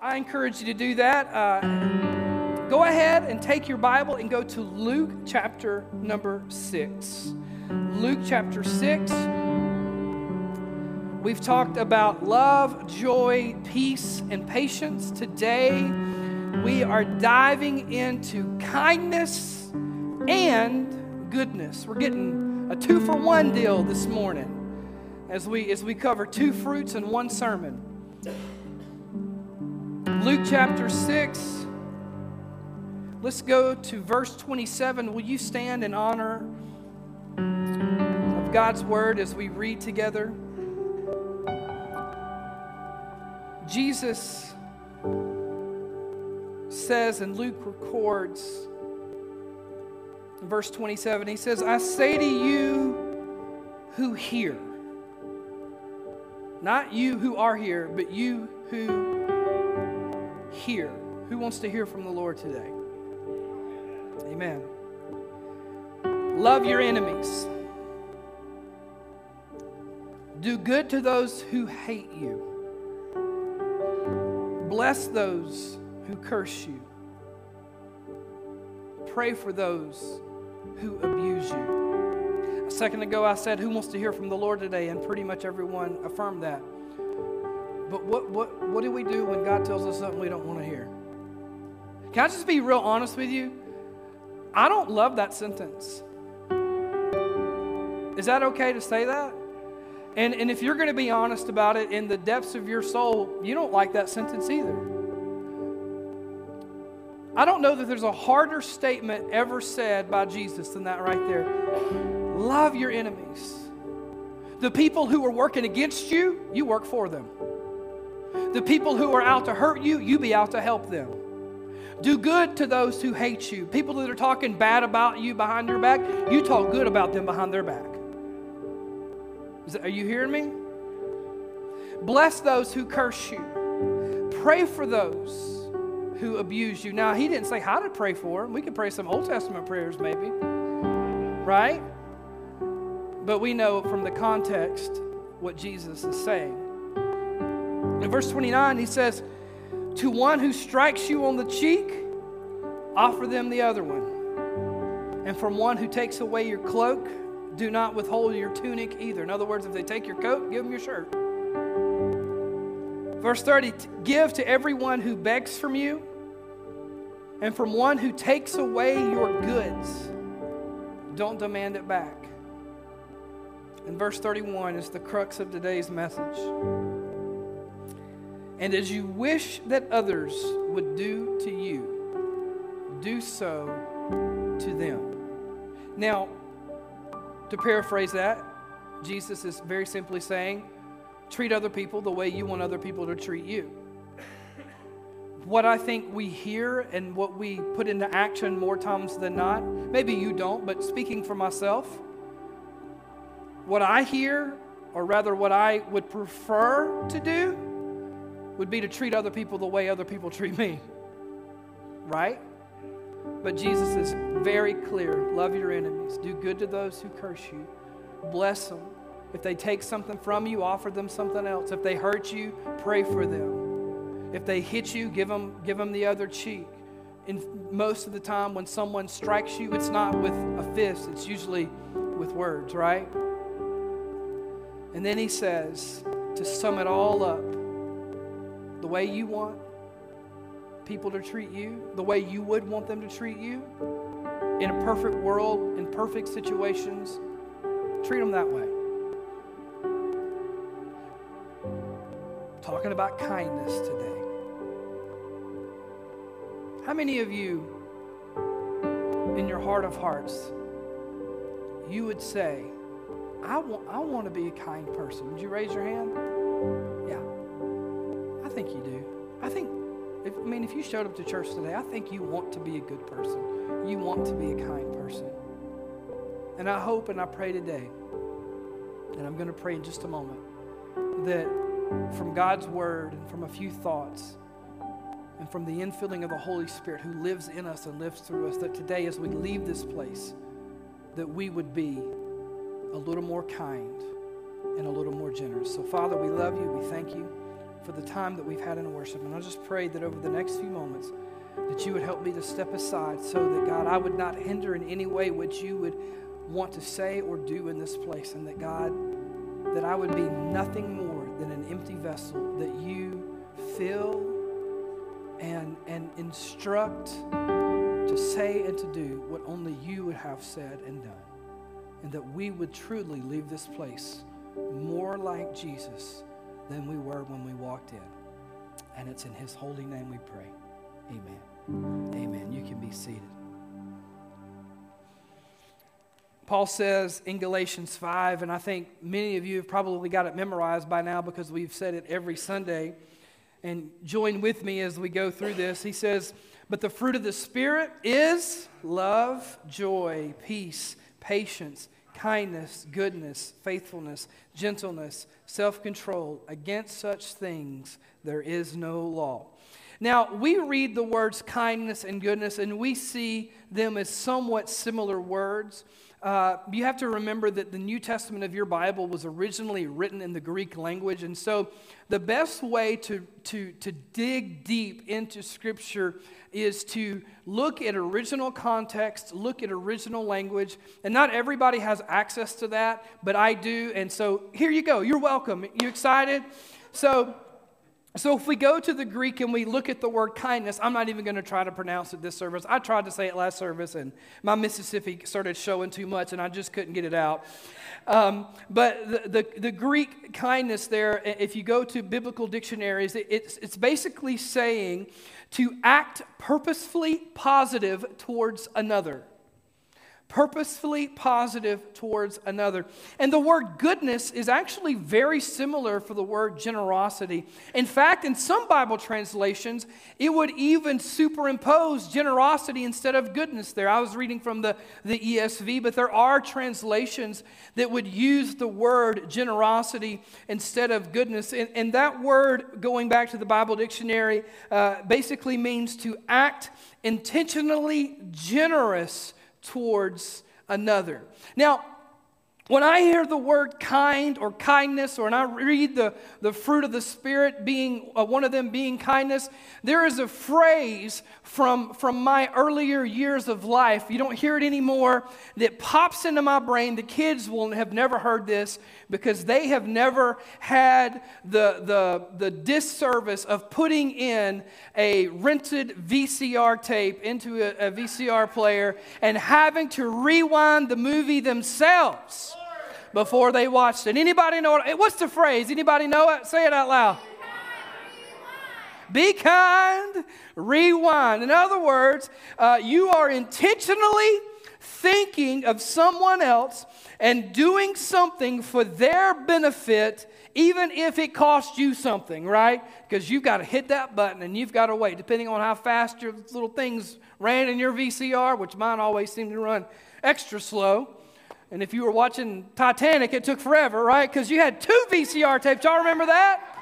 I encourage you to do that. Uh, go ahead and take your Bible and go to Luke chapter number 6. Luke chapter 6. We've talked about love, joy, peace, and patience. Today, we are diving into kindness and goodness. We're getting a two for one deal this morning as we, as we cover two fruits in one sermon. Luke chapter 6. Let's go to verse 27. Will you stand in honor of God's word as we read together? Jesus says, and Luke records in verse 27, he says, I say to you who hear, not you who are here, but you who hear. Who wants to hear from the Lord today? Amen. Love your enemies. Do good to those who hate you. Bless those who curse you. Pray for those who abuse you. A second ago, I said, Who wants to hear from the Lord today? And pretty much everyone affirmed that. But what, what, what do we do when God tells us something we don't want to hear? Can I just be real honest with you? I don't love that sentence. Is that okay to say that? And, and if you're going to be honest about it in the depths of your soul, you don't like that sentence either. I don't know that there's a harder statement ever said by Jesus than that right there. Love your enemies. The people who are working against you, you work for them. The people who are out to hurt you, you be out to help them. Do good to those who hate you. People that are talking bad about you behind your back, you talk good about them behind their back. That, are you hearing me? Bless those who curse you. Pray for those who abuse you. Now, he didn't say how to pray for them. We could pray some Old Testament prayers, maybe. Right? But we know from the context what Jesus is saying. In verse 29, he says, To one who strikes you on the cheek, offer them the other one. And from one who takes away your cloak, do not withhold your tunic either. In other words, if they take your coat, give them your shirt. Verse 30 Give to everyone who begs from you, and from one who takes away your goods, don't demand it back. And verse 31 is the crux of today's message. And as you wish that others would do to you, do so to them. Now, to paraphrase that, Jesus is very simply saying, treat other people the way you want other people to treat you. What I think we hear and what we put into action more times than not, maybe you don't, but speaking for myself, what I hear, or rather what I would prefer to do, would be to treat other people the way other people treat me. Right? But Jesus is very clear love your enemies, do good to those who curse you, bless them. If they take something from you, offer them something else. If they hurt you, pray for them. If they hit you, give them, give them the other cheek. And most of the time, when someone strikes you, it's not with a fist, it's usually with words, right? And then he says, to sum it all up, way you want people to treat you, the way you would want them to treat you, in a perfect world, in perfect situations, treat them that way. Talking about kindness today. How many of you, in your heart of hearts, you would say, I want, I want to be a kind person? Would you raise your hand? Think you do. I think, if, I mean, if you showed up to church today, I think you want to be a good person. You want to be a kind person. And I hope and I pray today, and I'm going to pray in just a moment, that from God's word and from a few thoughts and from the infilling of the Holy Spirit who lives in us and lives through us, that today as we leave this place, that we would be a little more kind and a little more generous. So, Father, we love you. We thank you for the time that we've had in worship. And I just pray that over the next few moments, that you would help me to step aside so that, God, I would not hinder in any way what you would want to say or do in this place. And that, God, that I would be nothing more than an empty vessel that you fill and, and instruct to say and to do what only you would have said and done. And that we would truly leave this place more like Jesus than we were when we walked in. And it's in his holy name we pray. Amen. Amen. You can be seated. Paul says in Galatians 5, and I think many of you have probably got it memorized by now because we've said it every Sunday. And join with me as we go through this. He says, But the fruit of the Spirit is love, joy, peace, patience, kindness, goodness, faithfulness, gentleness, self control. Against such things there is no law. Now, we read the words kindness and goodness, and we see them as somewhat similar words. Uh, you have to remember that the New Testament of your Bible was originally written in the Greek language. And so, the best way to, to, to dig deep into Scripture is to look at original context, look at original language. And not everybody has access to that, but I do. And so, here you go. You're welcome. You excited? So, so, if we go to the Greek and we look at the word kindness, I'm not even going to try to pronounce it this service. I tried to say it last service, and my Mississippi started showing too much, and I just couldn't get it out. Um, but the, the, the, Greek kindness there, if you go to biblical dictionaries, it's, it's basically saying to act purposefully positive towards another purposefully positive towards another. And the word goodness is actually very similar for the word generosity. In fact, in some Bible translations, it would even superimpose generosity instead of goodness there. I was reading from the, the ESV, but there are translations that would use the word generosity instead of goodness. And, and that word, going back to the Bible dictionary, uh, basically means to act intentionally generous towards another. Now, when I hear the word kind or kindness, or when I read the, the fruit of the Spirit being uh, one of them being kindness, there is a phrase from, from my earlier years of life. You don't hear it anymore that pops into my brain. The kids will have never heard this because they have never had the, the, the disservice of putting in a rented VCR tape into a, a VCR player and having to rewind the movie themselves before they watched it. Anybody know it? What's the phrase? Anybody know it? Say it out loud. Be kind, rewind. In other words, uh, you are intentionally thinking of someone else and doing something for their benefit, even if it costs you something, right? Because you've got to hit that button and you've got to wait, depending on how fast your little things ran in your VCR, which mine always seem to run extra slow. And if you were watching Titanic, it took forever, right? Because you had two VCR tapes. Y'all remember that?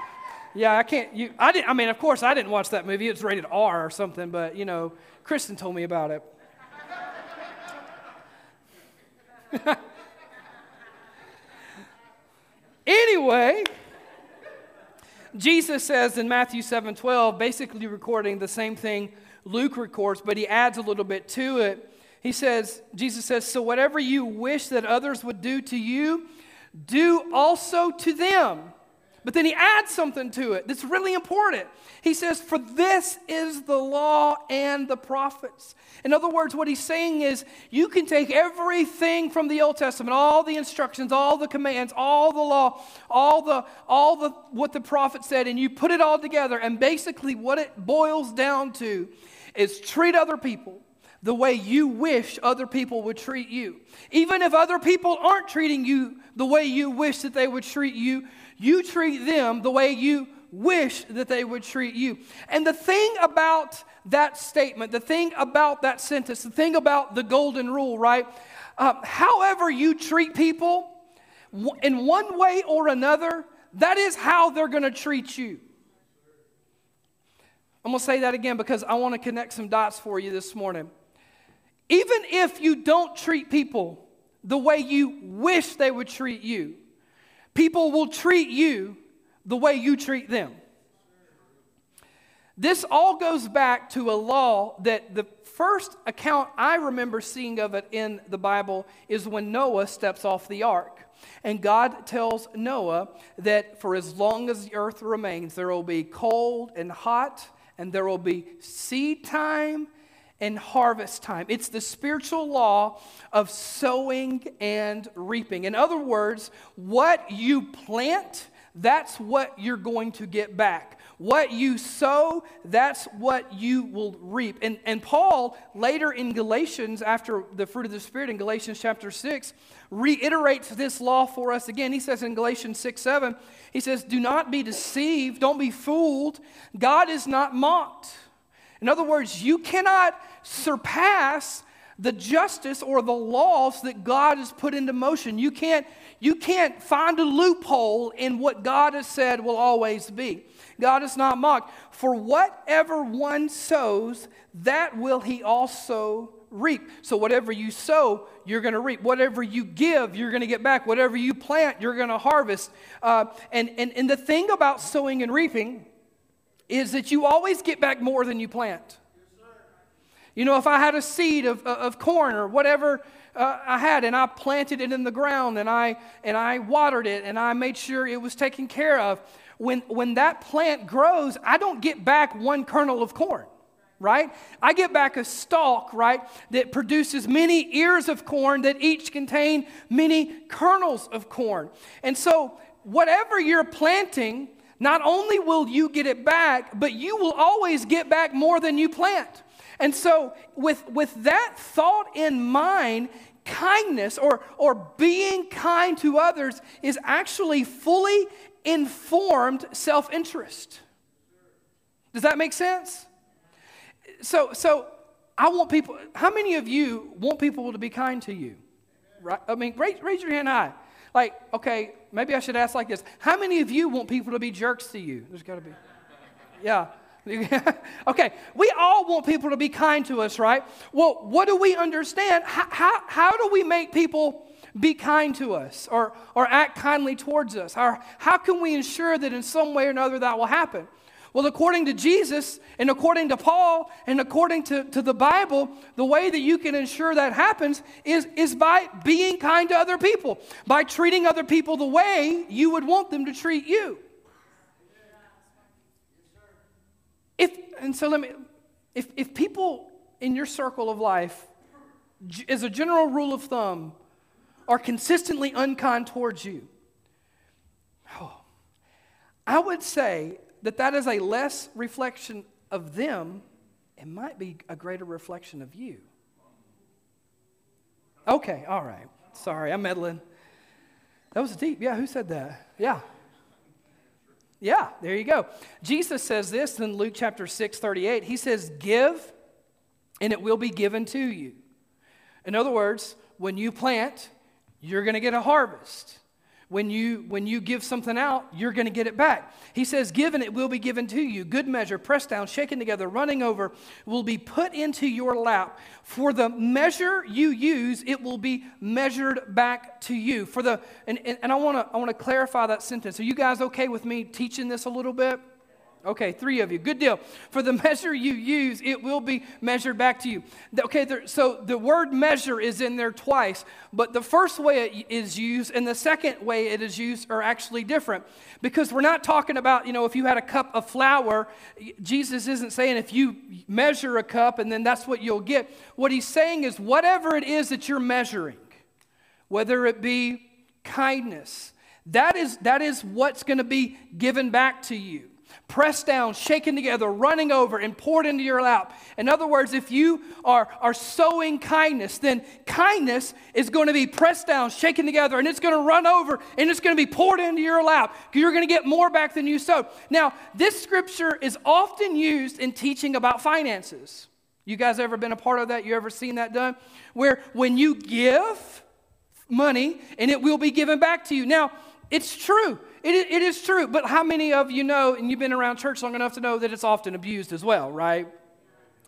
Yeah, I can't. You, I didn't. I mean, of course, I didn't watch that movie. It was rated R or something. But you know, Kristen told me about it. anyway, Jesus says in Matthew 7 12, basically recording the same thing Luke records, but he adds a little bit to it. He says, Jesus says, So whatever you wish that others would do to you, do also to them. But then he adds something to it that's really important. He says, For this is the law and the prophets. In other words, what he's saying is, you can take everything from the Old Testament, all the instructions, all the commands, all the law, all the, all the what the prophet said, and you put it all together. And basically, what it boils down to is treat other people the way you wish other people would treat you. Even if other people aren't treating you the way you wish that they would treat you, you treat them the way you wish that they would treat you. And the thing about that statement, the thing about that sentence, the thing about the golden rule, right? Uh, however, you treat people in one way or another, that is how they're going to treat you. I'm going to say that again because I want to connect some dots for you this morning. Even if you don't treat people the way you wish they would treat you, people will treat you the way you treat them. This all goes back to a law that the first account I remember seeing of it in the Bible is when Noah steps off the ark. And God tells Noah that for as long as the earth remains, there will be cold and hot, and there will be seed time and harvest time. It's the spiritual law of sowing and reaping. In other words, what you plant, that's what you're going to get back. What you sow, that's what you will reap. And, and Paul, later in Galatians, after the fruit of the Spirit in Galatians chapter 6, reiterates this law for us again. He says in Galatians 6 7, he says, Do not be deceived, don't be fooled. God is not mocked. In other words, you cannot surpass the justice or the laws that God has put into motion. You can't, you can't find a loophole in what God has said will always be. God is not mocked. For whatever one sows, that will he also reap. So, whatever you sow, you're going to reap. Whatever you give, you're going to get back. Whatever you plant, you're going to harvest. Uh, and, and, and the thing about sowing and reaping is that you always get back more than you plant. You know, if I had a seed of, of corn or whatever uh, I had and I planted it in the ground and I, and I watered it and I made sure it was taken care of, when, when that plant grows, I don't get back one kernel of corn, right? I get back a stalk, right, that produces many ears of corn that each contain many kernels of corn. And so, whatever you're planting, not only will you get it back, but you will always get back more than you plant. And so, with, with that thought in mind, kindness or, or being kind to others is actually fully informed self interest. Does that make sense? So, so I want people, how many of you want people to be kind to you? Right? I mean, raise, raise your hand high. Like, okay, maybe I should ask like this. How many of you want people to be jerks to you? There's got to be. Yeah. okay, we all want people to be kind to us, right? Well, what do we understand? How, how, how do we make people be kind to us or, or act kindly towards us? Or how can we ensure that in some way or another that will happen? Well, according to Jesus and according to Paul and according to, to the Bible, the way that you can ensure that happens is, is by being kind to other people, by treating other people the way you would want them to treat you. If, and so let me, if, if people in your circle of life, as a general rule of thumb, are consistently unkind towards you, oh, I would say that that is a less reflection of them. It might be a greater reflection of you. Okay, all right. Sorry, I'm meddling. That was deep. Yeah, who said that? Yeah. Yeah, there you go. Jesus says this in Luke chapter 6, 38. He says, Give, and it will be given to you. In other words, when you plant, you're going to get a harvest. When you, when you give something out, you're going to get it back. He says, Given it will be given to you. Good measure, pressed down, shaken together, running over, will be put into your lap. For the measure you use, it will be measured back to you. For the, and, and, and I want to I wanna clarify that sentence. Are you guys okay with me teaching this a little bit? Okay, three of you. Good deal. For the measure you use, it will be measured back to you. Okay, there, so the word measure is in there twice, but the first way it is used and the second way it is used are actually different. Because we're not talking about, you know, if you had a cup of flour, Jesus isn't saying if you measure a cup and then that's what you'll get. What he's saying is whatever it is that you're measuring, whether it be kindness, that is, that is what's going to be given back to you pressed down, shaken together, running over, and poured into your lap. In other words, if you are, are sowing kindness, then kindness is going to be pressed down, shaken together, and it's going to run over and it's going to be poured into your lap. You're going to get more back than you sowed. Now, this scripture is often used in teaching about finances. You guys ever been a part of that? You ever seen that done? Where when you give money and it will be given back to you. Now, it's true. It, it is true, but how many of you know, and you've been around church long enough to know that it's often abused as well, right?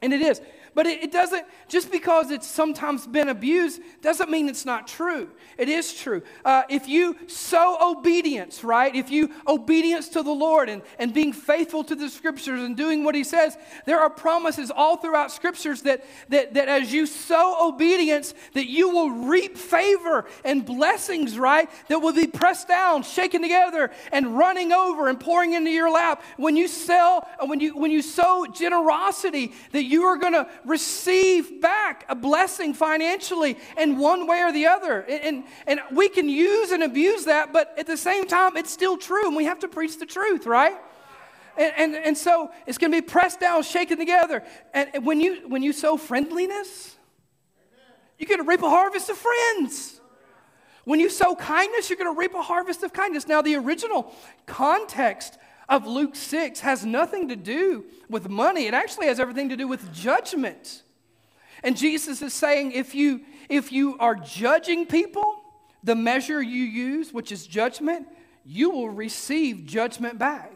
And it is. But it, it doesn't, just because it's sometimes been abused, doesn't mean it's not true. It is true. Uh, if you sow obedience, right? If you obedience to the Lord and, and being faithful to the scriptures and doing what he says, there are promises all throughout scriptures that, that, that as you sow obedience, that you will reap favor and blessings, right? That will be pressed down, shaken together, and running over and pouring into your lap. When you sell, when you when you sow generosity, that you are to receive back a blessing financially in one way or the other. And, and, and we can use and abuse that, but at the same time, it's still true, and we have to preach the truth, right? And, and, and so it's going to be pressed down, shaken together. And when you, when you sow friendliness, you're going to reap a harvest of friends. When you sow kindness, you're going to reap a harvest of kindness. Now, the original context of Luke 6 has nothing to do with money, it actually has everything to do with judgment. And Jesus is saying if you, if you are judging people, the measure you use, which is judgment, you will receive judgment back.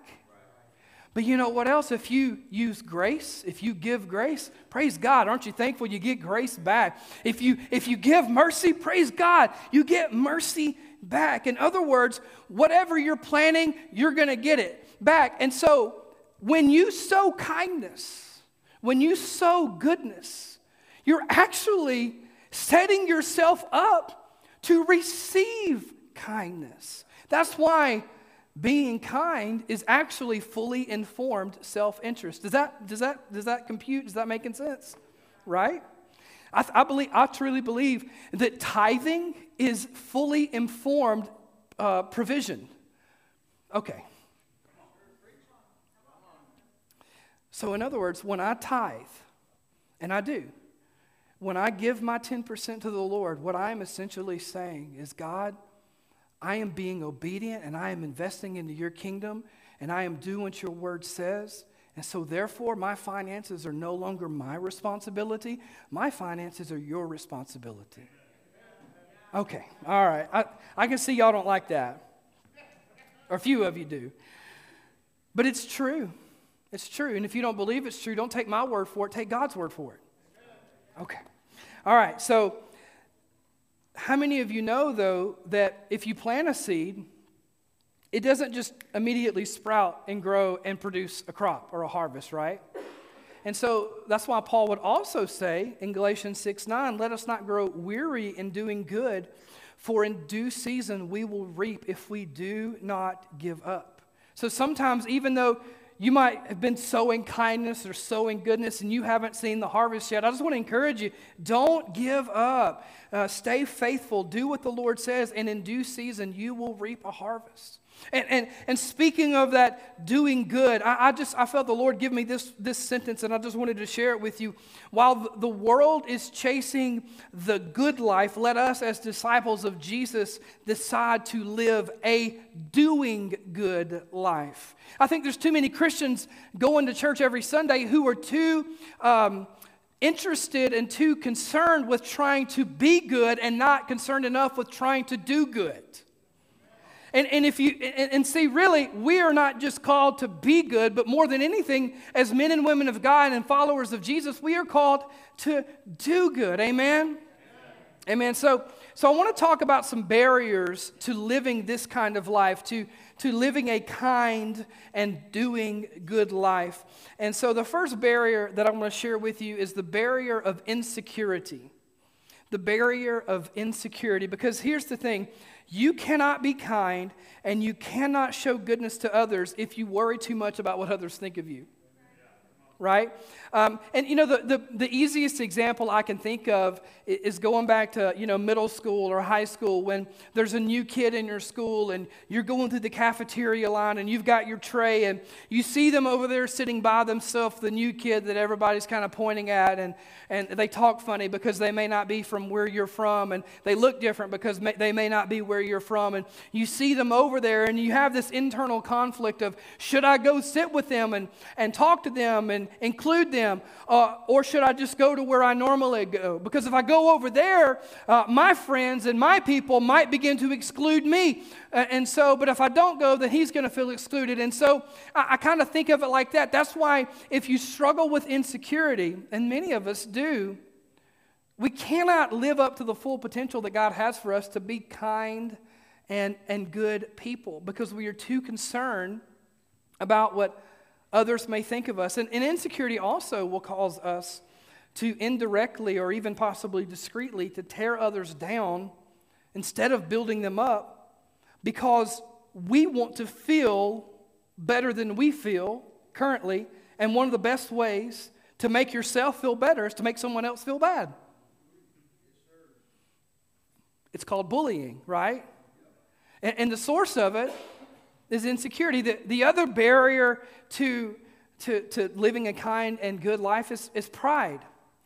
But you know what else? If you use grace, if you give grace, praise God. Aren't you thankful you get grace back? If you if you give mercy, praise God, you get mercy back. In other words, whatever you're planning, you're going to get it back. And so when you sow kindness, when you sow goodness, you're actually setting yourself up to receive kindness. That's why being kind is actually fully informed self-interest. Does that, does that, does that compute? Does that make sense? Right? I, I, believe, I truly believe that tithing is fully informed uh, provision. Okay. So, in other words, when I tithe, and I do, when I give my 10% to the Lord, what I am essentially saying is, God, I am being obedient and I am investing into your kingdom and I am doing what your word says. And so, therefore, my finances are no longer my responsibility. My finances are your responsibility. Okay, all right. I, I can see y'all don't like that. Or a few of you do. But it's true. It's true. And if you don't believe it's true, don't take my word for it, take God's word for it. Okay. All right. So, how many of you know, though, that if you plant a seed, it doesn't just immediately sprout and grow and produce a crop or a harvest, right? And so that's why Paul would also say in Galatians 6 9, let us not grow weary in doing good, for in due season we will reap if we do not give up. So sometimes, even though you might have been sowing kindness or sowing goodness and you haven't seen the harvest yet. I just want to encourage you don't give up. Uh, stay faithful. Do what the Lord says, and in due season, you will reap a harvest. And, and, and speaking of that doing good, I, I, just I felt the Lord give me this, this sentence, and I just wanted to share it with you. While the world is chasing the good life, let us as disciples of Jesus decide to live a doing good life. I think there's too many Christians going to church every Sunday who are too um, interested and too concerned with trying to be good and not concerned enough with trying to do good. And, and if you and, and, see, really, we are not just called to be good, but more than anything, as men and women of God and followers of Jesus, we are called to do good. Amen. Amen. Amen. So, so I want to talk about some barriers to living this kind of life, to to living a kind and doing good life. And so the first barrier that I'm going to share with you is the barrier of insecurity. The barrier of insecurity. Because here's the thing you cannot be kind and you cannot show goodness to others if you worry too much about what others think of you. Right? Um, and you know, the, the, the, easiest example I can think of is going back to, you know, middle school or high school when there's a new kid in your school and you're going through the cafeteria line and you've got your tray and you see them over there sitting by themselves, the new kid that everybody's kind of pointing at, and, and they talk funny because they may not be from where you're from and they look different because may, they may not be where you're from. And you see them over there and you have this internal conflict of should I go sit with them and, and talk to them and include them? Uh, or should I just go to where I normally go? Because if I go over there, uh, my friends and my people might begin to exclude me. Uh, and so, but if I don't go, then he's going to feel excluded. And so I, I kind of think of it like that. That's why if you struggle with insecurity, and many of us do, we cannot live up to the full potential that God has for us to be kind and, and good people because we are too concerned about what others may think of us. And, and insecurity also will cause us to indirectly or even possibly discreetly to tear others down instead of building them up because we want to feel better than we feel currently. And one of the best ways to make yourself feel better is to make someone else feel bad. It's called bullying, right? And, and the source of it is insecurity. The, the other barrier to, to, to living a kind and good life is, is pride.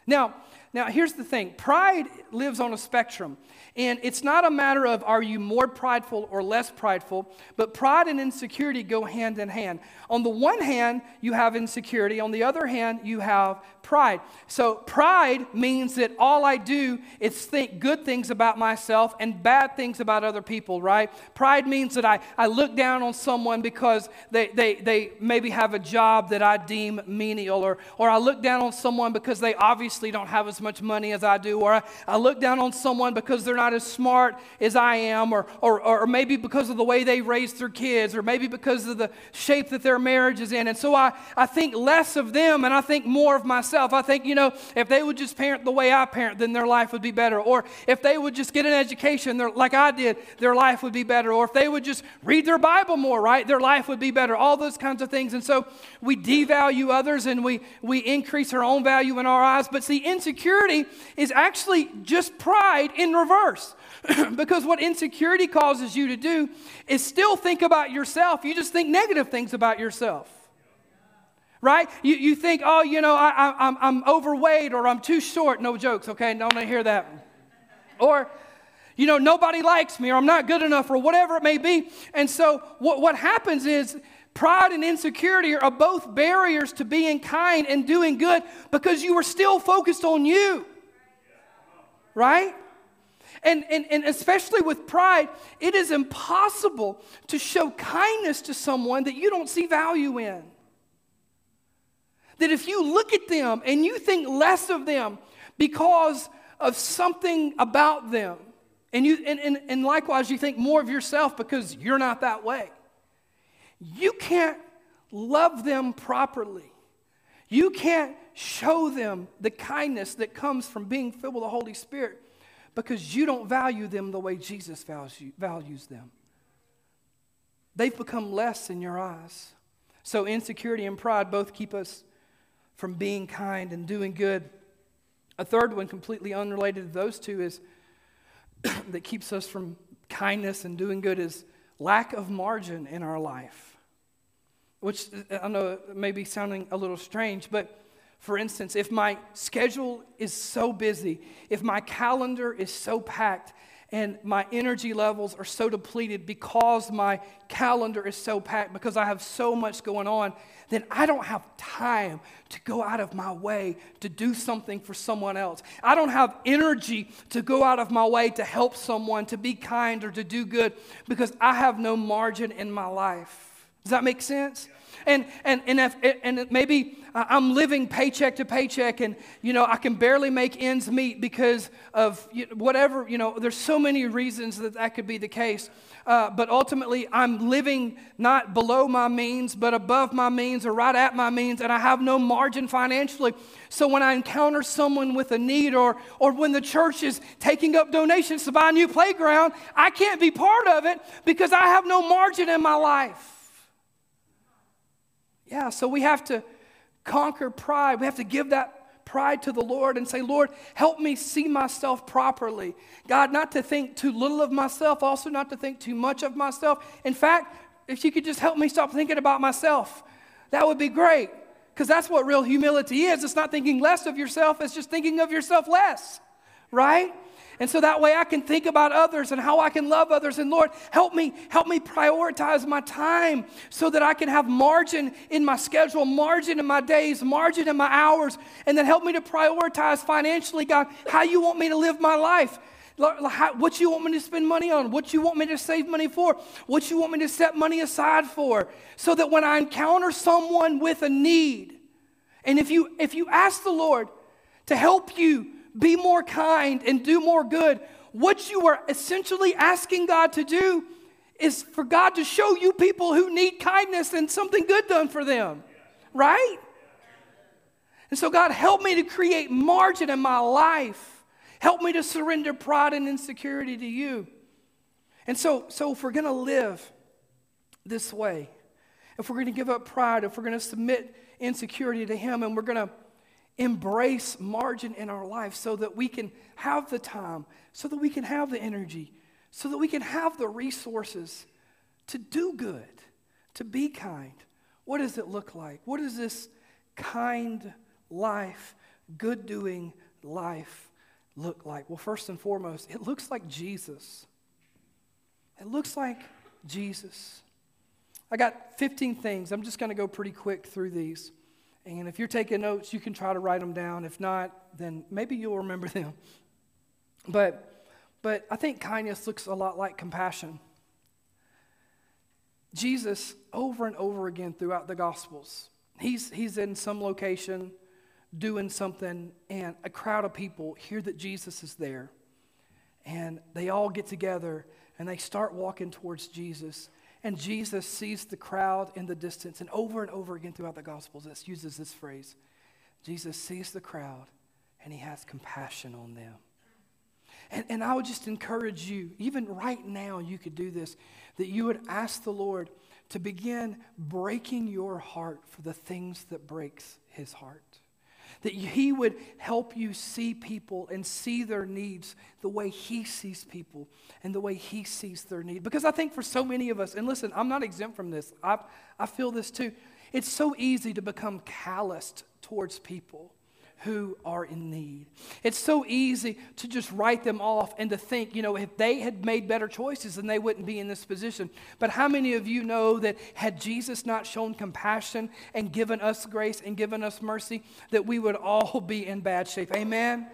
Now, now, here's the thing pride lives on a spectrum. And it's not a matter of are you more prideful or less prideful, but pride and insecurity go hand in hand. On the one hand, you have insecurity. On the other hand, you have pride. So, pride means that all I do is think good things about myself and bad things about other people, right? Pride means that I, I look down on someone because they, they, they maybe have a job that I deem menial, or, or I look down on someone because they obviously don't have as much money as I do, or I, I look down on someone because they're not as smart as I am, or, or, or maybe because of the way they raised their kids, or maybe because of the shape that their marriage is in. And so I, I think less of them and I think more of myself. I think, you know, if they would just parent the way I parent, then their life would be better. Or if they would just get an education like I did, their life would be better. Or if they would just read their Bible more, right, their life would be better. All those kinds of things. And so we devalue others and we, we increase our own value in our eyes. But see, insecurity is actually just pride in reverse. because what insecurity causes you to do is still think about yourself. You just think negative things about yourself. Right? You, you think, oh, you know, I, I, I'm, I'm overweight or I'm too short. No jokes, okay? Don't hear that. Or, you know, nobody likes me or I'm not good enough or whatever it may be. And so what, what happens is pride and insecurity are both barriers to being kind and doing good because you are still focused on you. Right? And, and, and especially with pride, it is impossible to show kindness to someone that you don't see value in. That if you look at them and you think less of them because of something about them, and, you, and, and, and likewise you think more of yourself because you're not that way, you can't love them properly. You can't show them the kindness that comes from being filled with the Holy Spirit because you don't value them the way Jesus values them. They've become less in your eyes. So, insecurity and pride both keep us from being kind and doing good. A third one, completely unrelated to those two, is that keeps us from kindness and doing good is lack of margin in our life. Which uh, I know may be sounding a little strange, but for instance, if my schedule is so busy, if my calendar is so packed, and my energy levels are so depleted because my calendar is so packed, because I have so much going on, then I don't have time to go out of my way to do something for someone else. I don't have energy to go out of my way to help someone, to be kind, or to do good because I have no margin in my life. Does that make sense? And, and, and, if, and maybe I'm living paycheck to paycheck and, you know, I can barely make ends meet because of whatever, you know, there's so many reasons that that could be the case. Uh, but ultimately, I'm living not below my means, but above my means or right at my means, and I have no margin financially. So when I encounter someone with a need or, or when the church is taking up donations to buy a new playground, I can't be part of it because I have no margin in my life. Yeah, so we have to conquer pride. We have to give that pride to the Lord and say, Lord, help me see myself properly. God, not to think too little of myself, also not to think too much of myself. In fact, if you could just help me stop thinking about myself, that would be great. Because that's what real humility is. It's not thinking less of yourself, it's just thinking of yourself less, right? And so that way I can think about others and how I can love others. And Lord, help me, help me prioritize my time so that I can have margin in my schedule, margin in my days, margin in my hours, and then help me to prioritize financially, God, how you want me to live my life. What you want me to spend money on, what you want me to save money for, what you want me to set money aside for, so that when I encounter someone with a need, and if you if you ask the Lord to help you be more kind, and do more good. What you are essentially asking God to do is for God to show you people who need kindness and something good done for them, right? And so, God, help me to create margin in my life. Help me to surrender pride and insecurity to you. And so, so if we're going to live this way, if we're going to give up pride, if we're going to submit insecurity to Him, and we're going to embrace margin in our life so that we can have the time, so that we can have the energy, so that we can have the resources to do good, to be kind. What does it look like? What does this kind life, good doing life look like? Well, first and foremost, it looks like Jesus. It looks like Jesus. I got 15 things. I'm just going to go pretty quick through these. And if you're taking notes, you can try to write them down. If not, then maybe you'll remember them. But, but I think kindness looks a lot like compassion. Jesus, over and over again throughout the Gospels, he's, he's in some location doing something, and a crowd of people hear that Jesus is there. And they all get together and they start walking towards Jesus. And Jesus sees the crowd in the distance. And over and over again throughout the Gospels, it uses this phrase Jesus sees the crowd and he has compassion on them. And, and I would just encourage you, even right now, you could do this, that you would ask the Lord to begin breaking your heart for the things that breaks his heart that He would help you see people and see their needs the way He sees people and the way He sees their need. Because I think for so many of us, and listen, I'm not exempt from this, I, I feel this too. It's so easy to become calloused towards people who are in need. It's so easy to just write them off and to think, you know, if they had made better choices, then they wouldn't be in this position. But how many of you know that had Jesus not shown compassion and given us grace and given us mercy, that we would all be in bad shape? Amen?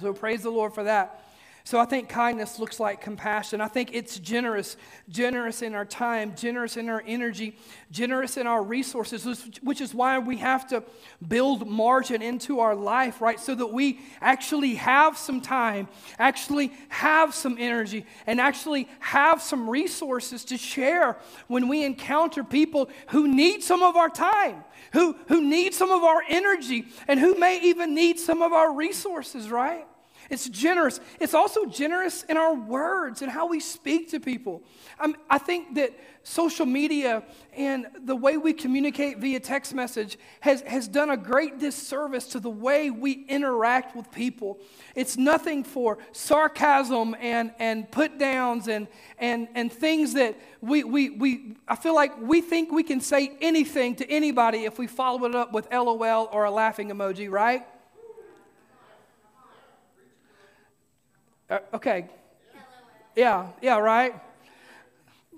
So praise the Lord for that. So I think kindness looks like compassion. I think it's generous, generous in our time, generous in our energy, generous in our resources, which is why we have to build margin into our life, right? So that we actually have some time, actually have some energy, and actually have some resources to share when we encounter people who need some of our time, who, who need some of our energy, and who may even need some of our resources, right? It's generous. It's also generous in our words and how we speak to people. Um, I think that social media and the way we communicate via text message has, has done a great disservice to the way we interact with people. It's nothing for sarcasm and, and put downs and, and, and things that we, we, we, I feel like we think we can say anything to anybody if we follow it up with LOL or a laughing emoji, right? Uh, okay. Yeah, yeah, right?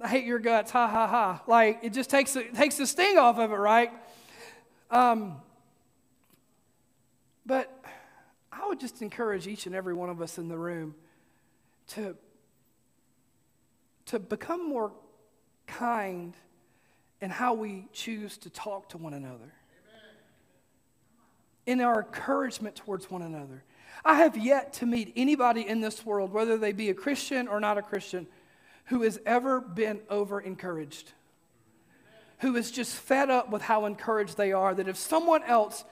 I hate your guts, ha ha ha. Like, it just takes, it takes the sting off of it, right? Um, but I would just encourage each and every one of us in the room to, to become more kind in how we choose to talk to one another, in our encouragement towards one another. I have yet to meet anybody in this world, whether they be a Christian or not a Christian, who has ever been over encouraged, who is just fed up with how encouraged they are, that if someone else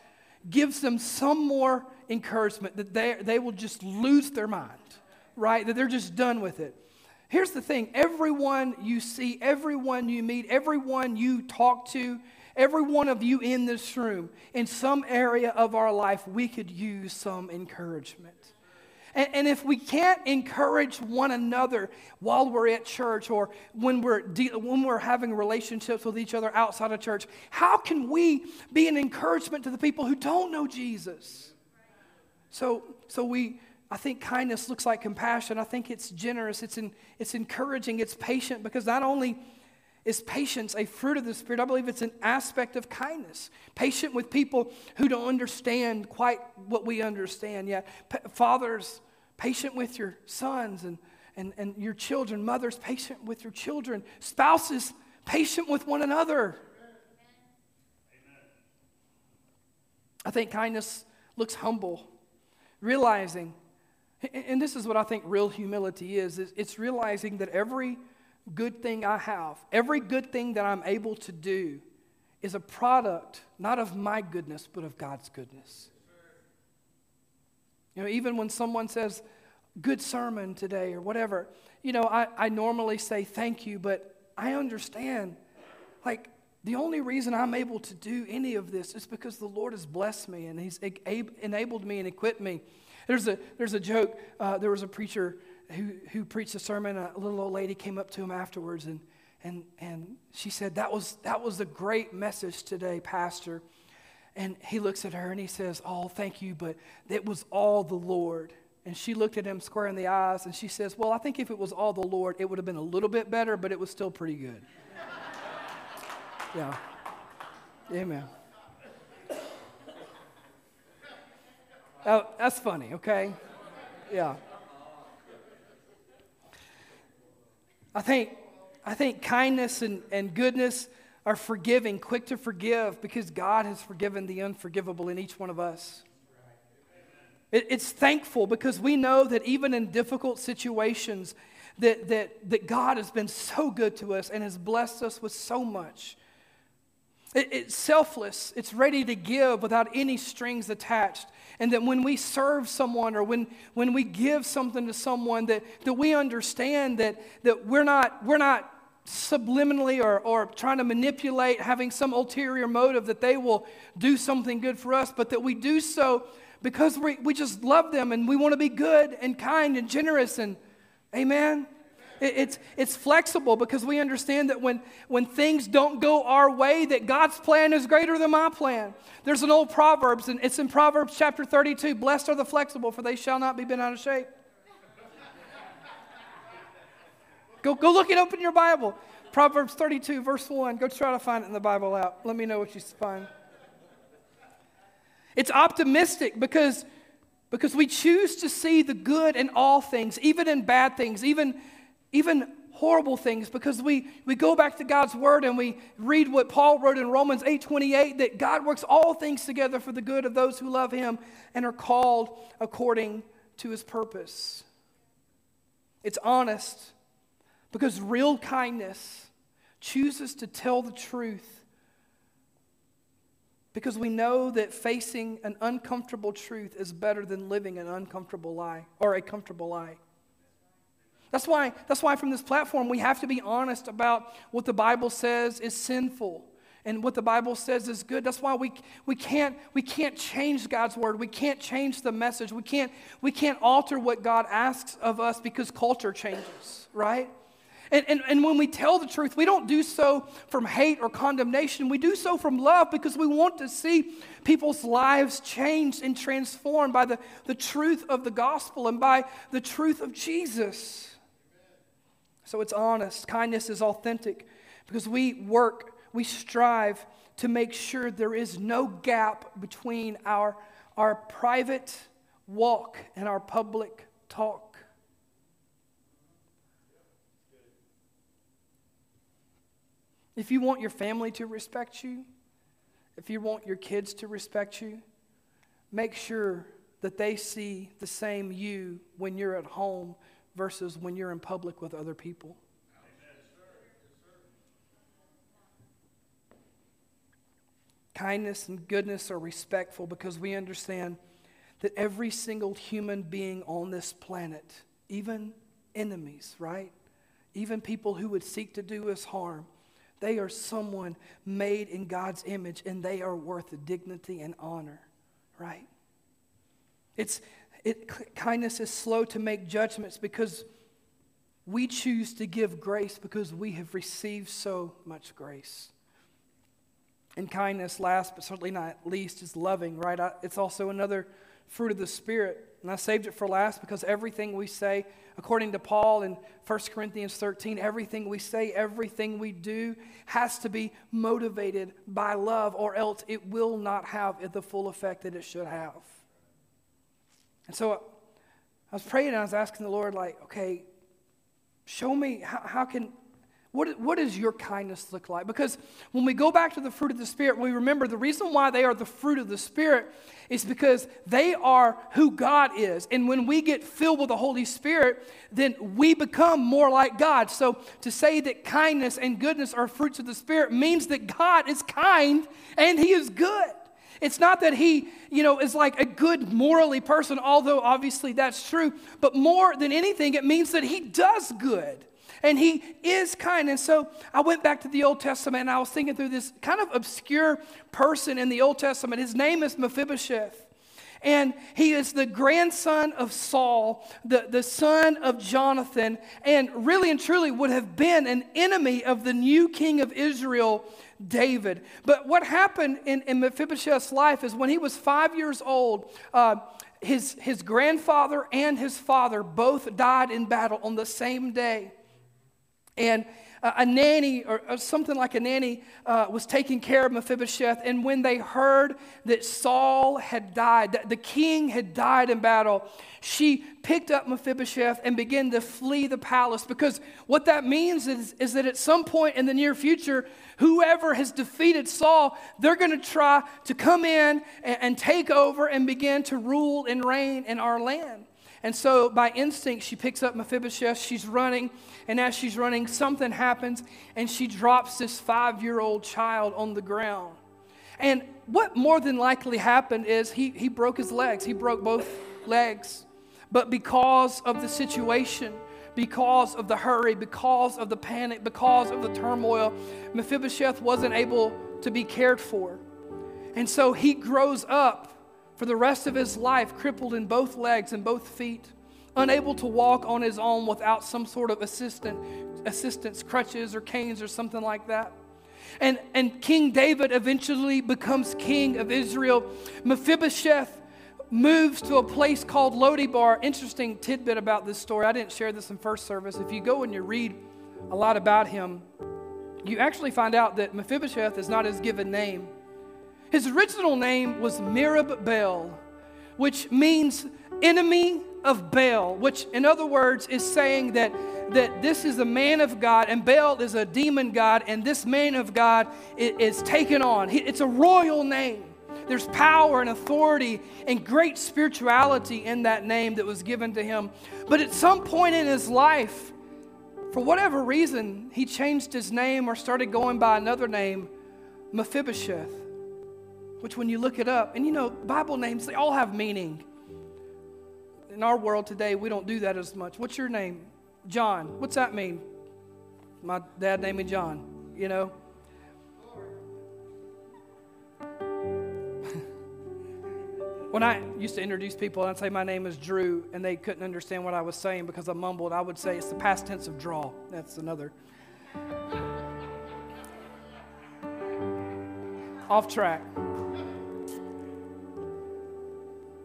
gives them some more encouragement, that they, they will just lose their mind, right? That they're just done with it. Here's the thing everyone you see, everyone you meet, everyone you talk to, Every one of you in this room, in some area of our life, we could use some encouragement. And, and if we can't encourage one another while we're at church or when we're, de- when we're having relationships with each other outside of church, how can we be an encouragement to the people who don't know Jesus? So, so we, I think kindness looks like compassion. I think it's generous, it's, in, it's encouraging, it's patient, because not only is patience a fruit of the Spirit, I believe it's an aspect of kindness. Patient with people who don't understand quite what we understand yet. P- fathers, patient with your sons and, and, and your children. Mothers, patient with your children. Spouses, patient with one another. I think kindness looks humble, realizing, and this is what I think real humility is, is it's realizing that every good thing I have, every good thing that I'm able to do is a product not of my goodness, but of God's goodness. You know, even when someone says, good sermon today or whatever, you know, I, I normally say thank you, but I understand, like, the only reason I'm able to do any of this is because the Lord has blessed me and He's enabled me and equipped me. There's a, there's a joke. Uh, there was a preacher who, who preached a sermon. A little old lady came up to him afterwards and, and, and she said, that was, that was a great message today, Pastor. And he looks at her and he says, Oh, thank you, but it was all the Lord. And she looked at him square in the eyes and she says, Well, I think if it was all the Lord, it would have been a little bit better, but it was still pretty good. yeah. Amen. Oh, that's funny, okay? Yeah. I think, I think kindness and, and goodness are forgiving, quick to forgive, because God has forgiven the unforgivable in each one of us. It, it's thankful because we know that even in difficult situations, that, that, that God has been so good to us and has blessed us with so much. It, it's selfless, it's ready to give without any strings attached. And that when we serve someone or when, when we give something to someone, that, that we understand that, that we're, not, we're not subliminally or, or trying to manipulate, having some ulterior motive that they will do something good for us, but that we do so because we, we just love them and we want to be good and kind and generous and amen it's, it's flexible because we understand that when, when things don't go our way that god's plan is greater than my plan. There's an old proverbs and it's in proverbs chapter 32 blessed are the flexible for they shall not be bent out of shape. Go, go look it up in your bible. Proverbs 32 verse 1 go try to find it in the bible out let me know what you find. It's optimistic because, because we choose to see the good in all things, even in bad things, even, even horrible things, because we, we go back to God's word and we read what Paul wrote in Romans 8:28 that God works all things together for the good of those who love him and are called according to his purpose. It's honest because real kindness chooses to tell the truth because we know that facing an uncomfortable truth is better than living an uncomfortable lie or a comfortable lie. That's why, that's why from this platform we have to be honest about what the Bible says is sinful and what the Bible says is good. That's why we, we, can't, we can't change God's word. We can't change the message. We can't, we can't alter what God asks of us because culture changes, right? And, and, and when we tell the truth, we don't do so from hate or condemnation. We do so from love because we want to see people's lives changed and transformed by the, the truth of the gospel and by the truth of Jesus. So it's honest. Kindness is authentic because we work, we strive to make sure there is no gap between our, our private walk and our public talk. If you want your family to respect you, if you want your kids to respect you, make sure that they see the same you when you're at home versus when you're in public with other people. Kindness and goodness are respectful because we understand that every single human being on this planet, even enemies, right? Even people who would seek to do us harm, they are someone made in God's image and they are worth dignity and honor, right? It's, it, kindness is slow to make judgments because we choose to give grace because we have received so much grace. And kindness, last but certainly not least, is loving, right? It's also another fruit of the Spirit. And I saved it for last because everything we say, according to Paul in 1 Corinthians 13, everything we say, everything we do has to be motivated by love, or else it will not have the full effect that it should have. And so I was praying and I was asking the Lord, like, okay, show me how, how can what, what does your kindness look like? Because when we go back to the fruit of the Spirit, we remember the reason why they are the fruit of the Spirit is because they are who God is. And when we get filled with the Holy Spirit, then we become more like God. So to say that kindness and goodness are fruits of the Spirit means that God is kind and He is good. It's not that he, you know, is like a good morally person, although obviously that's true, but more than anything, it means that he does good and he is kind. And so I went back to the Old Testament and I was thinking through this kind of obscure person in the Old Testament. His name is Mephibosheth. And he is the grandson of Saul, the, the son of Jonathan, and really and truly would have been an enemy of the new king of Israel, David. But what happened in, in Mephibosheth's life is when he was five years old, uh, his, his grandfather and his father both died in battle on the same day. And a nanny or, or, something like a nanny uh, was taking care of Mephibosheth. And when they heard that Saul had died, that the king had died in battle, she picked up Mephibosheth and began to flee the palace. Because what that means is, is that at some point in the near future, whoever has defeated Saul, they're going to try to come in and, and take over and begin to rule and reign in our land. And so, by instinct, she picks up Mephibosheth. She's running, and as she's running, something happens, and she drops this five year old child on the ground. And what more than likely happened is he, he broke his legs, he broke both legs. But because of the situation, because of the hurry, because of the panic, because of the turmoil, Mephibosheth wasn't able to be cared for. And so he grows up for the rest of his life, crippled in both legs and both feet, unable to walk on his own without some sort of assistant, assistance, crutches or canes or something like that. And, and King David eventually becomes king of Israel. Mephibosheth moves to a place called Lodebar. Interesting tidbit about this story. I didn't share this in first service. If you go and you read a lot about him, you actually find out that Mephibosheth is not his given name. His original name was Merib which means enemy of Baal, which in other words is saying that, that this is a man of God and Baal is a demon God, and this man of God is, is taken on. It's a royal name. There's power and authority and great spirituality in that name that was given to him. But at some point in his life, for whatever reason, he changed his name or started going by another name, Mephibosheth which when you look it up, and you know, Bible names, they all have meaning. In our world today, we don't do that as much. What's your name? John. What's that mean? My dad named me John, you know? when I used to introduce people, I'd say my name is Drew, and they couldn't understand what I was saying because I mumbled. I would say it's the past tense of draw. That's another. Off track.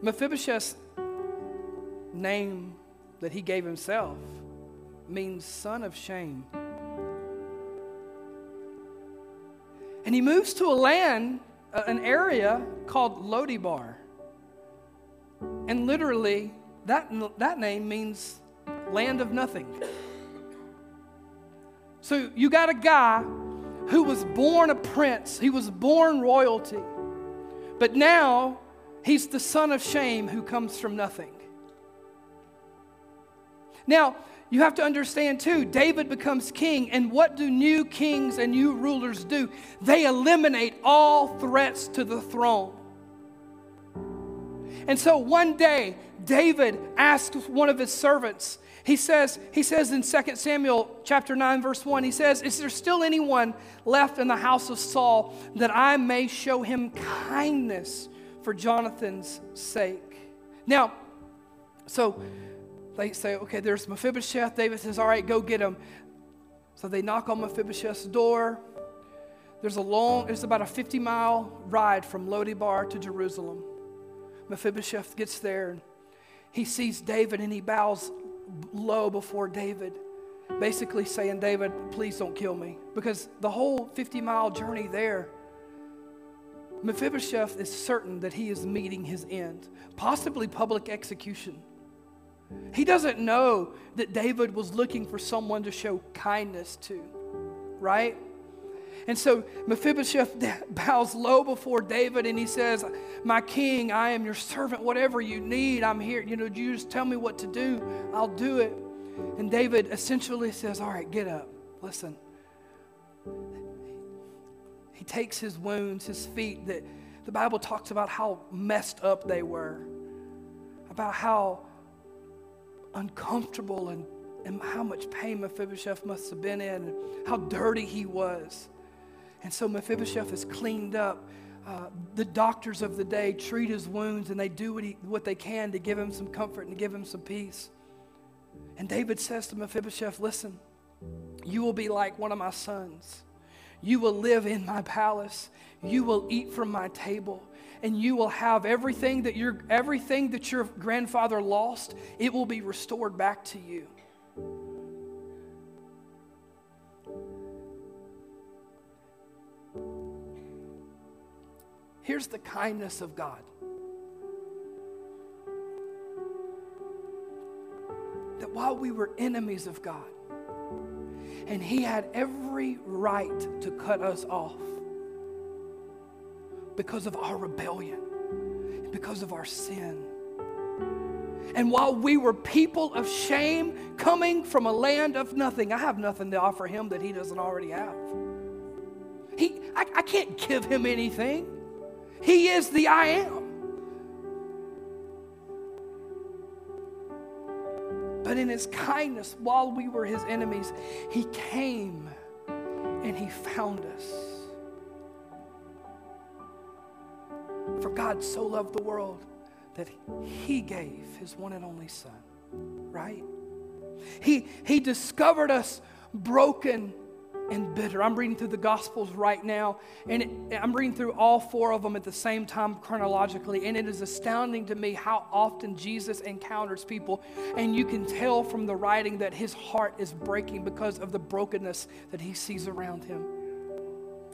Mephibosheth's name that he gave himself means son of shame. And he moves to a land, uh, an area called Lodebar. And literally, that, that name means land of nothing. So you got a guy who was born a prince, he was born royalty. But now He's the son of shame who comes from nothing. Now, you have to understand too, David becomes king, and what do new kings and new rulers do? They eliminate all threats to the throne. And so one day, David asks one of his servants, he says, he says in 2 Samuel chapter 9, verse 1, he says, Is there still anyone left in the house of Saul that I may show him kindness for Jonathan's sake. Now, so they say, okay, there's Mephibosheth. David says, all right, go get him. So they knock on Mephibosheth's door. There's a long, it's about a 50 mile ride from Lodebar to Jerusalem. Mephibosheth gets there. And he sees David and he bows low before David, basically saying, David, please don't kill me. Because the whole 50 mile journey there, Mephibosheth is certain that he is meeting his end, possibly public execution. He doesn't know that David was looking for someone to show kindness to, right? And so Mephibosheth bows low before David and he says, My king, I am your servant. Whatever you need, I'm here. You know, you just tell me what to do, I'll do it. And David essentially says, All right, get up. Listen. He takes his wounds, his feet, that the Bible talks about how messed up they were, about how uncomfortable and, and how much pain Mephibosheth must have been in, and how dirty he was. And so Mephibosheth is cleaned up. Uh, the doctors of the day treat his wounds and they do what, he, what they can to give him some comfort and to give him some peace. And David says to Mephibosheth, Listen, you will be like one of my sons. You will live in my palace. You will eat from my table. And you will have everything that your everything that your grandfather lost, it will be restored back to you. Here's the kindness of God. That while we were enemies of God, and He had every right to cut us off because of our rebellion, because of our sin. And while we were people of shame coming from a land of nothing, I have nothing to offer him that he doesn't already have. He, I, I can't give him anything. He is the I am. His kindness, while we were his enemies, he came and he found us. For God so loved the world that he gave his one and only son, right? He, he discovered us broken and bitter. I'm reading through the Gospels right now, and it, I'm reading through all four of them at the same time chronologically, and it is astounding to me how often Jesus encounters people, and you can tell from the writing that his heart is breaking because of the brokenness that he sees around him.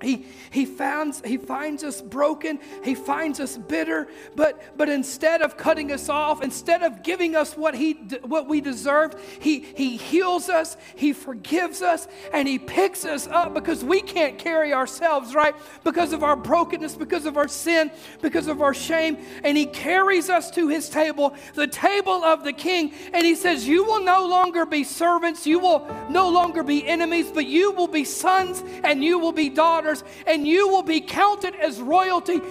He, he, finds, he finds us broken, he finds us bitter, but, but instead of cutting us off, instead of giving us what, he, what we deserved, he, he heals us, he forgives us, and he picks us up because we can't carry ourselves, right? Because of our brokenness, because of our sin, because of our shame, and he carries us to his table, the table of the king, and he says, You will no longer be servants, you will no longer be enemies, but you will be sons and you will be daughters daughters, and you will be counted as royalty.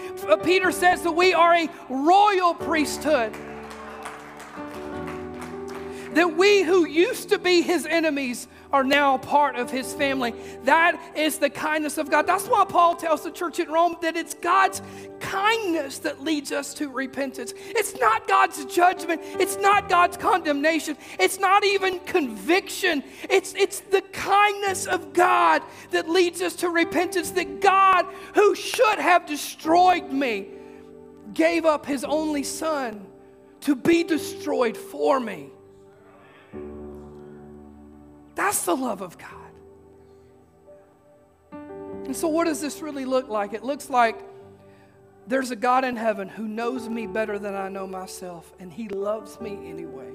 Peter says that we are a royal priesthood. That we who used to be his enemies are now part of his family. That is the kindness of God. That's why Paul tells the church in Rome that it's God's kindness that leads us to repentance. It's not God's judgment, it's not God's condemnation, it's not even conviction. It's, it's the kindness of God that leads us to repentance. That God, who should have destroyed me, gave up his only son to be destroyed for me. That's the love of God. And so, what does this really look like? It looks like there's a God in heaven who knows me better than I know myself, and He loves me anyway.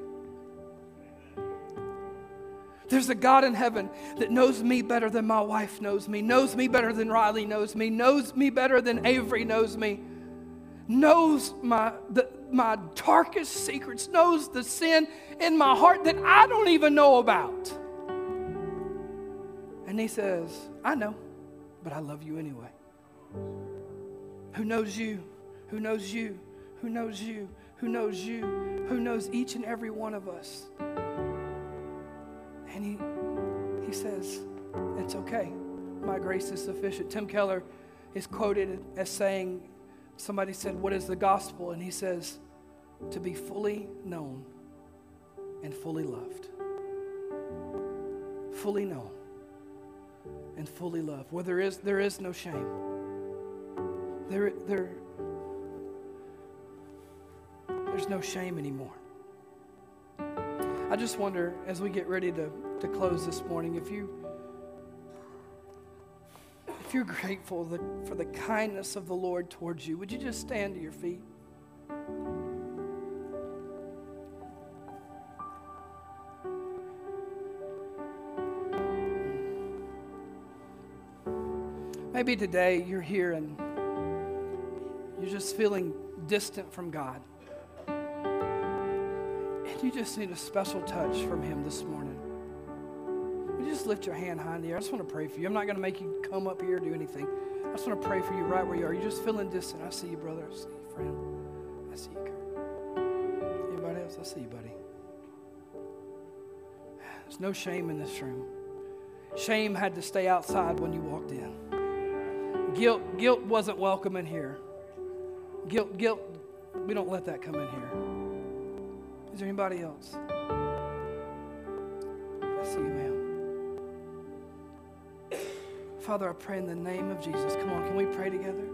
There's a God in heaven that knows me better than my wife knows me, knows me better than Riley knows me, knows me better than Avery knows me, knows my, the, my darkest secrets, knows the sin in my heart that I don't even know about. And he says, I know, but I love you anyway. Who knows you? Who knows you? Who knows you? Who knows you? Who knows each and every one of us? And he, he says, It's okay. My grace is sufficient. Tim Keller is quoted as saying, Somebody said, What is the gospel? And he says, To be fully known and fully loved. Fully known and fully loved, where there is, there is no shame. There, there, there's no shame anymore. I just wonder, as we get ready to, to close this morning, if you if you're grateful the, for the kindness of the Lord towards you, would you just stand to your feet? Maybe today you're here and you're just feeling distant from God. And you just need a special touch from Him this morning. You just lift your hand high in the air. I just want to pray for you. I'm not going to make you come up here or do anything. I just want to pray for you right where you are. You're just feeling distant. I see you, brother. I see you, friend. I see you, Kurt. Anybody else? I see you, buddy. There's no shame in this room. Shame had to stay outside when you walked in. Guilt, guilt wasn't welcome in here. Guilt, guilt, we don't let that come in here. Is there anybody else? I see you, ma'am. Father, I pray in the name of Jesus. Come on, can we pray together?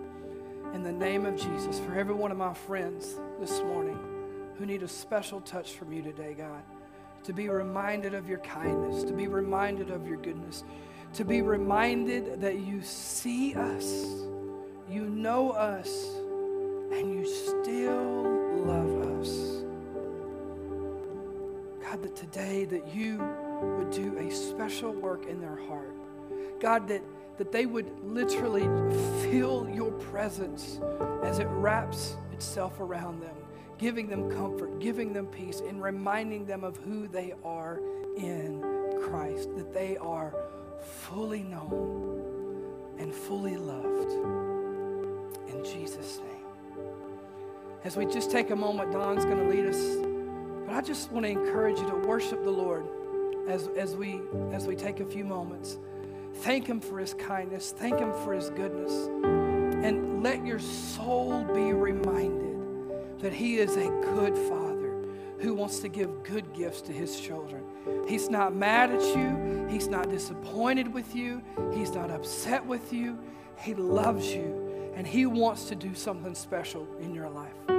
In the name of Jesus, for every one of my friends this morning who need a special touch from you today, God, to be reminded of your kindness, to be reminded of your goodness, to be reminded that you see us, you know us, and you still love us. God, that today that you would do a special work in their heart. God, that, that they would literally feel your presence as it wraps itself around them, giving them comfort, giving them peace, and reminding them of who they are in Christ, that they are fully known and fully loved. In Jesus' name. As we just take a moment, Don's going to lead us. But I just want to encourage you to worship the Lord as, as, we, as we take a few moments. Thank Him for His kindness, thank Him for His goodness. And let your soul be reminded that He is a good Father who wants to give good gifts to His children. He's not mad at you, He's not disappointed with you, He's not upset with you. He loves you, and He wants to do something special in your life.